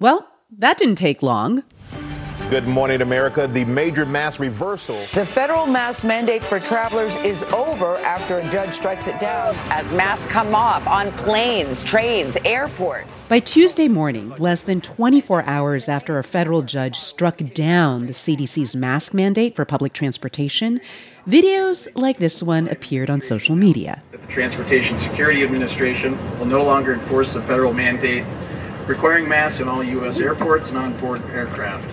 Well, that didn't take long. Good morning, America. The major mass reversal. The federal mask mandate for travelers is over after a judge strikes it down. As masks come off on planes, trains, airports. By Tuesday morning, less than 24 hours after a federal judge struck down the CDC's mask mandate for public transportation, videos like this one appeared on social media. The Transportation Security Administration will no longer enforce the federal mandate requiring masks in all U.S. airports and on-board aircraft.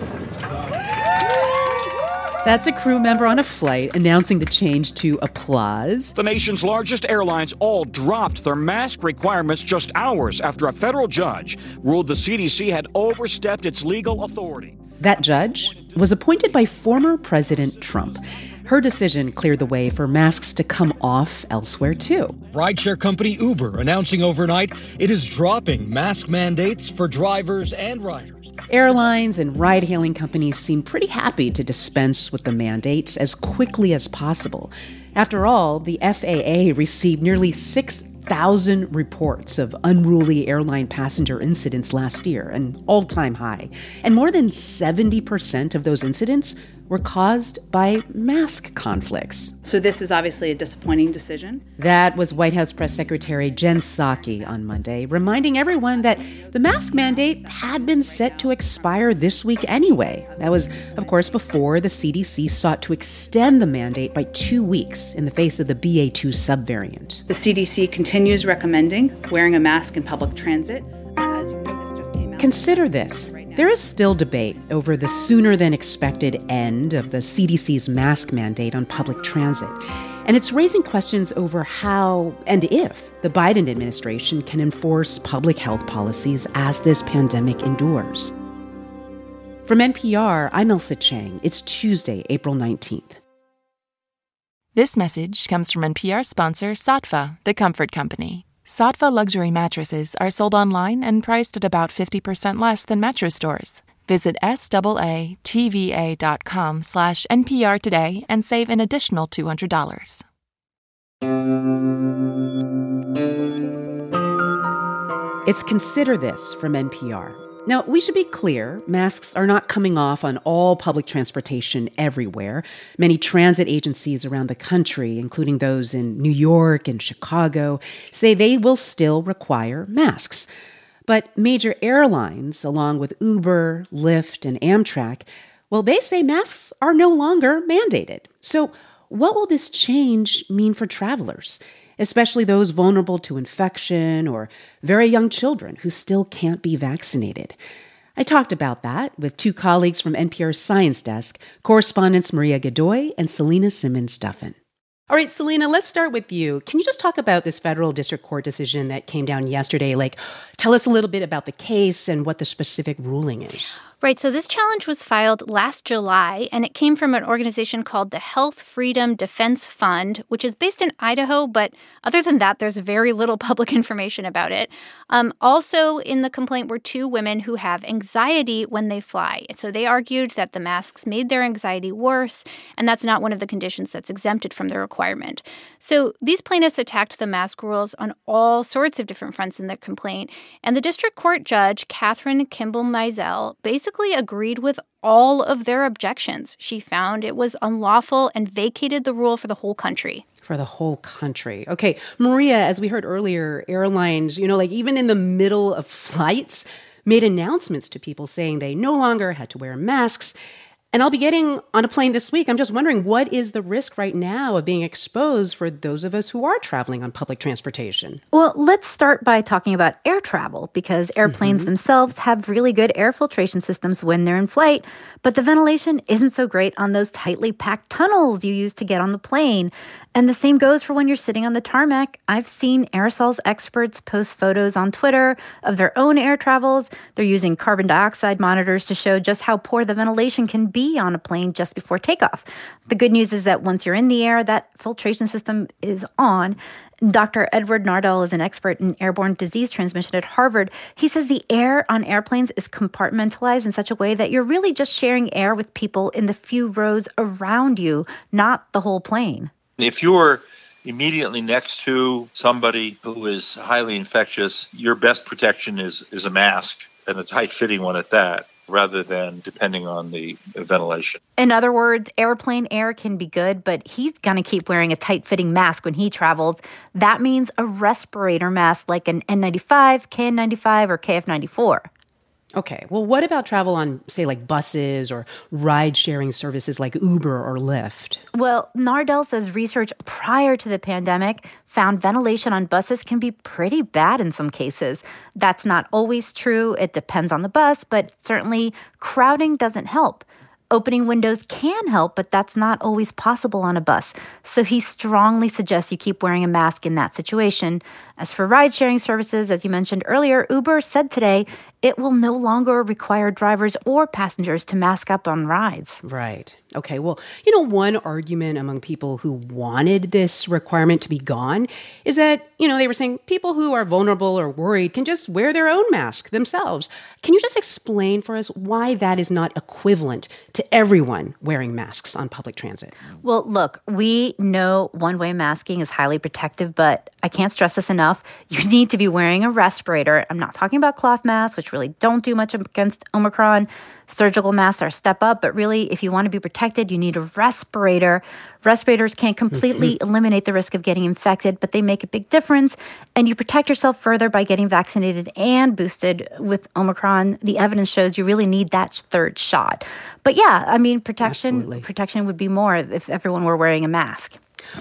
That's a crew member on a flight announcing the change to applause. The nation's largest airlines all dropped their mask requirements just hours after a federal judge ruled the CDC had overstepped its legal authority. That judge was appointed by former President Trump. Her decision cleared the way for masks to come off elsewhere, too. Rideshare company Uber announcing overnight it is dropping mask mandates for drivers and riders. Airlines and ride hailing companies seem pretty happy to dispense with the mandates as quickly as possible. After all, the FAA received nearly 6,000 reports of unruly airline passenger incidents last year, an all time high. And more than 70% of those incidents were caused by mask conflicts. So, this is obviously a disappointing decision. That was White House Press Secretary Jen Psaki on Monday, reminding everyone that the mask mandate had been set to expire this week anyway. That was, of course, before the CDC sought to extend the mandate by two weeks in the face of the BA2 subvariant. The CDC continues recommending wearing a mask in public transit. Consider this. There is still debate over the sooner than expected end of the CDC's mask mandate on public transit. And it's raising questions over how and if the Biden administration can enforce public health policies as this pandemic endures. From NPR, I'm Ailsa Chang. It's Tuesday, April 19th. This message comes from NPR sponsor Saatva, the comfort company. Saatva luxury mattresses are sold online and priced at about 50% less than mattress stores. Visit SAATVA.com slash NPR today and save an additional $200. It's Consider This from NPR. Now, we should be clear masks are not coming off on all public transportation everywhere. Many transit agencies around the country, including those in New York and Chicago, say they will still require masks. But major airlines, along with Uber, Lyft, and Amtrak, well, they say masks are no longer mandated. So, what will this change mean for travelers? Especially those vulnerable to infection or very young children who still can't be vaccinated. I talked about that with two colleagues from NPR's Science Desk, correspondents Maria Godoy and Selena Simmons Duffin. All right, Selena, let's start with you. Can you just talk about this federal district court decision that came down yesterday? Like, tell us a little bit about the case and what the specific ruling is. Right. So this challenge was filed last July, and it came from an organization called the Health Freedom Defense Fund, which is based in Idaho. But other than that, there's very little public information about it. Um, also, in the complaint were two women who have anxiety when they fly. So they argued that the masks made their anxiety worse, and that's not one of the conditions that's exempted from the requirement. So these plaintiffs attacked the mask rules on all sorts of different fronts in their complaint. And the district court judge, Kathryn Kimball Mizelle, basically basically agreed with all of their objections. She found it was unlawful and vacated the rule for the whole country for the whole country. Okay, Maria, as we heard earlier, airlines, you know, like even in the middle of flights, made announcements to people saying they no longer had to wear masks and I'll be getting on a plane this week. I'm just wondering what is the risk right now of being exposed for those of us who are traveling on public transportation? Well, let's start by talking about air travel because airplanes mm-hmm. themselves have really good air filtration systems when they're in flight, but the ventilation isn't so great on those tightly packed tunnels you use to get on the plane. And the same goes for when you're sitting on the tarmac. I've seen aerosols experts post photos on Twitter of their own air travels. They're using carbon dioxide monitors to show just how poor the ventilation can be on a plane just before takeoff. The good news is that once you're in the air, that filtration system is on. Dr. Edward Nardell is an expert in airborne disease transmission at Harvard. He says the air on airplanes is compartmentalized in such a way that you're really just sharing air with people in the few rows around you, not the whole plane. If you're immediately next to somebody who is highly infectious, your best protection is, is a mask. and a tight fitting one at that, rather than depending on the ventilation. In other words, airplane air can be good, but he's going to keep wearing a tight fitting mask when he travels. That means a respirator mask like an N95, KN95, or KF94. Okay, well, what about travel on, say, like buses or ride sharing services like Uber or Lyft? Well, Nardell says research prior to the pandemic found ventilation on buses can be pretty bad in some cases. That's not always true. It depends on the bus, but certainly crowding doesn't help. Opening windows can help, but that's not always possible on a bus. So he strongly suggests you keep wearing a mask in that situation. As for ride sharing services, as you mentioned earlier, Uber said today it will no longer require drivers or passengers to mask up on rides. Right. Okay. Well, you know, one argument among people who wanted this requirement to be gone is that, you know, they were saying people who are vulnerable or worried can just wear their own mask themselves. Can you just explain for us why that is not equivalent to everyone wearing masks on public transit? Well, look, we know one way masking is highly protective, but I can't stress this enough. You need to be wearing a respirator. I'm not talking about cloth masks, which really don't do much against Omicron. Surgical masks are step up, but really, if you want to be protected, you need a respirator. Respirators can't completely mm-hmm. eliminate the risk of getting infected, but they make a big difference. And you protect yourself further by getting vaccinated and boosted with Omicron. The evidence shows you really need that third shot. But yeah, I mean, protection Absolutely. protection would be more if everyone were wearing a mask.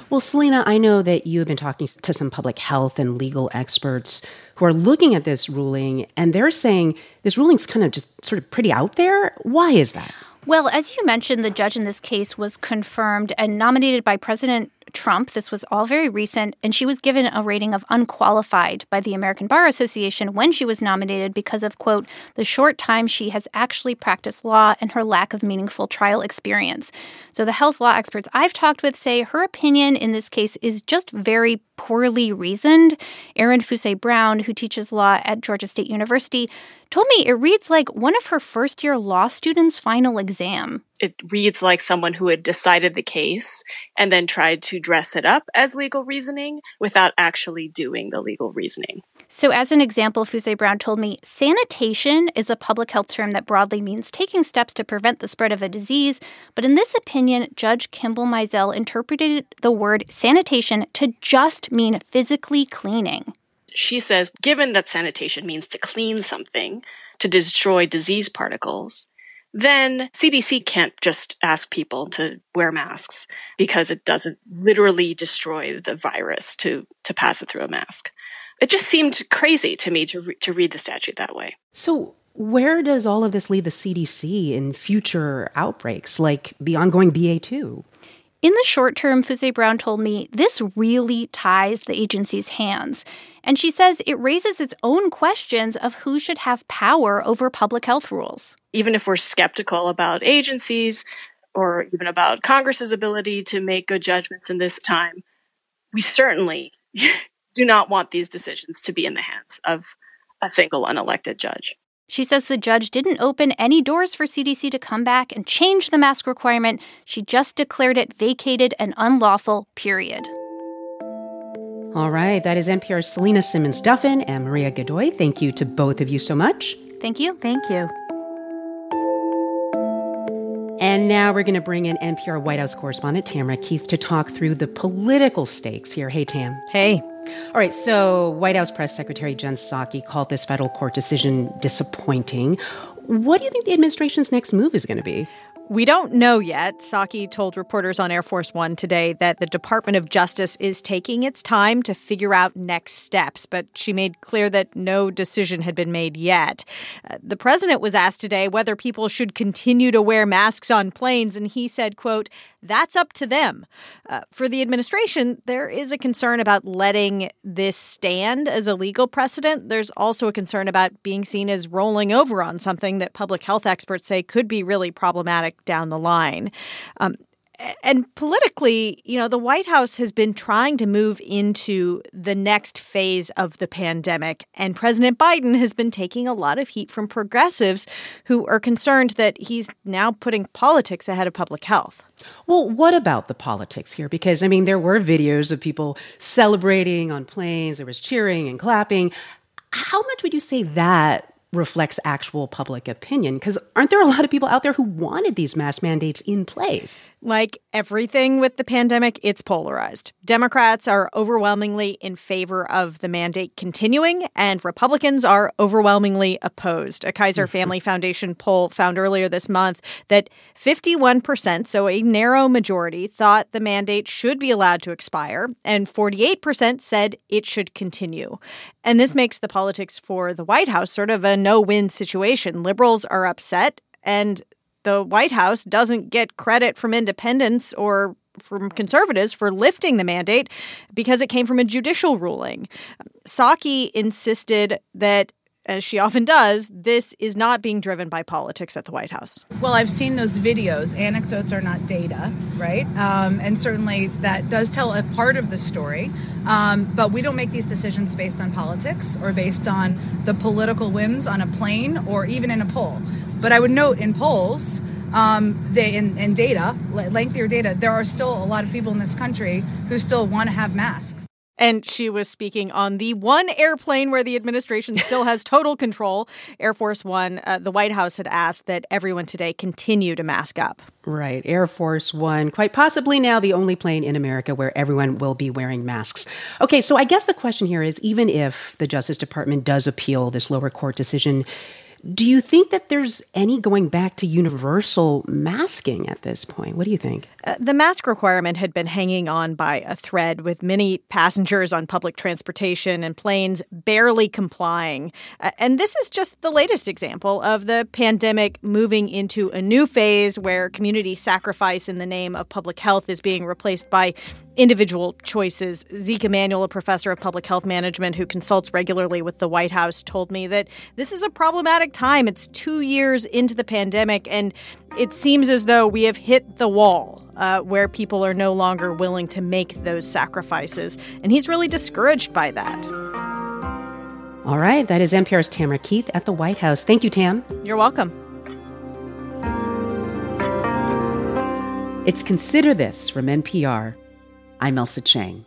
Well, Selena, I know that you have been talking to some public health and legal experts who are looking at this ruling, and they're saying this ruling's kind of just sort of pretty out there. Why is that? Well, as you mentioned, the judge in this case was confirmed and nominated by President Trump. This was all very recent, and she was given a rating of unqualified by the American Bar Association when she was nominated because of, quote, the short time she has actually practiced law and her lack of meaningful trial experience. So the health law experts I've talked with say her opinion in this case is just very poorly reasoned. Erin Fuse Brown, who teaches law at Georgia State University, told me it reads like one of her first year law students' final exam. It reads like someone who had decided the case and then tried to dress it up as legal reasoning without actually doing the legal reasoning. So, as an example, Fuse Brown told me sanitation is a public health term that broadly means taking steps to prevent the spread of a disease. But in this opinion, Judge Kimball Mizelle interpreted the word sanitation to just mean physically cleaning she says, given that sanitation means to clean something, to destroy disease particles, then CDC can't just ask people to wear masks because it doesn't literally destroy the virus to, to pass it through a mask. It just seemed crazy to me to, re- to read the statute that way. So, where does all of this leave the CDC in future outbreaks like the ongoing BA2? In the short term, Fuse Brown told me this really ties the agency's hands. And she says it raises its own questions of who should have power over public health rules. Even if we're skeptical about agencies or even about Congress's ability to make good judgments in this time, we certainly do not want these decisions to be in the hands of a single unelected judge. She says the judge didn't open any doors for CDC to come back and change the mask requirement. She just declared it vacated and unlawful, period. All right, that is NPR's Selena Simmons Duffin and Maria Godoy. Thank you to both of you so much. Thank you. Thank you. And now we're going to bring in NPR White House correspondent Tamara Keith to talk through the political stakes here. Hey, Tam. Hey. All right, so White House Press Secretary Jen Psaki called this federal court decision disappointing. What do you think the administration's next move is going to be? We don't know yet. Psaki told reporters on Air Force One today that the Department of Justice is taking its time to figure out next steps, but she made clear that no decision had been made yet. Uh, the president was asked today whether people should continue to wear masks on planes, and he said, quote, that's up to them. Uh, for the administration, there is a concern about letting this stand as a legal precedent. There's also a concern about being seen as rolling over on something that public health experts say could be really problematic down the line. Um, and politically, you know, the White House has been trying to move into the next phase of the pandemic. And President Biden has been taking a lot of heat from progressives who are concerned that he's now putting politics ahead of public health. Well, what about the politics here? Because, I mean, there were videos of people celebrating on planes, there was cheering and clapping. How much would you say that reflects actual public opinion? Because aren't there a lot of people out there who wanted these mask mandates in place? Like everything with the pandemic, it's polarized. Democrats are overwhelmingly in favor of the mandate continuing, and Republicans are overwhelmingly opposed. A Kaiser mm-hmm. Family Foundation poll found earlier this month that 51%, so a narrow majority, thought the mandate should be allowed to expire, and 48% said it should continue. And this makes the politics for the White House sort of a no win situation. Liberals are upset, and the White House doesn't get credit from independents or from conservatives for lifting the mandate because it came from a judicial ruling. Psaki insisted that as she often does, this is not being driven by politics at the White House. Well, I've seen those videos. Anecdotes are not data, right? Um, and certainly that does tell a part of the story. Um, but we don't make these decisions based on politics or based on the political whims on a plane or even in a poll. But I would note in polls, um, they, in, in data, lengthier data, there are still a lot of people in this country who still want to have masks. And she was speaking on the one airplane where the administration still has total control, Air Force One. Uh, the White House had asked that everyone today continue to mask up. Right. Air Force One, quite possibly now the only plane in America where everyone will be wearing masks. Okay, so I guess the question here is even if the Justice Department does appeal this lower court decision, do you think that there's any going back to universal masking at this point? What do you think? Uh, the mask requirement had been hanging on by a thread, with many passengers on public transportation and planes barely complying. Uh, and this is just the latest example of the pandemic moving into a new phase where community sacrifice in the name of public health is being replaced by individual choices. Zeke Emanuel, a professor of public health management who consults regularly with the White House, told me that this is a problematic time. It's two years into the pandemic, and it seems as though we have hit the wall uh, where people are no longer willing to make those sacrifices. And he's really discouraged by that. All right, that is NPR's Tamara Keith at the White House. Thank you, Tam. You're welcome. It's Consider This from NPR. I'm Ailsa Chang.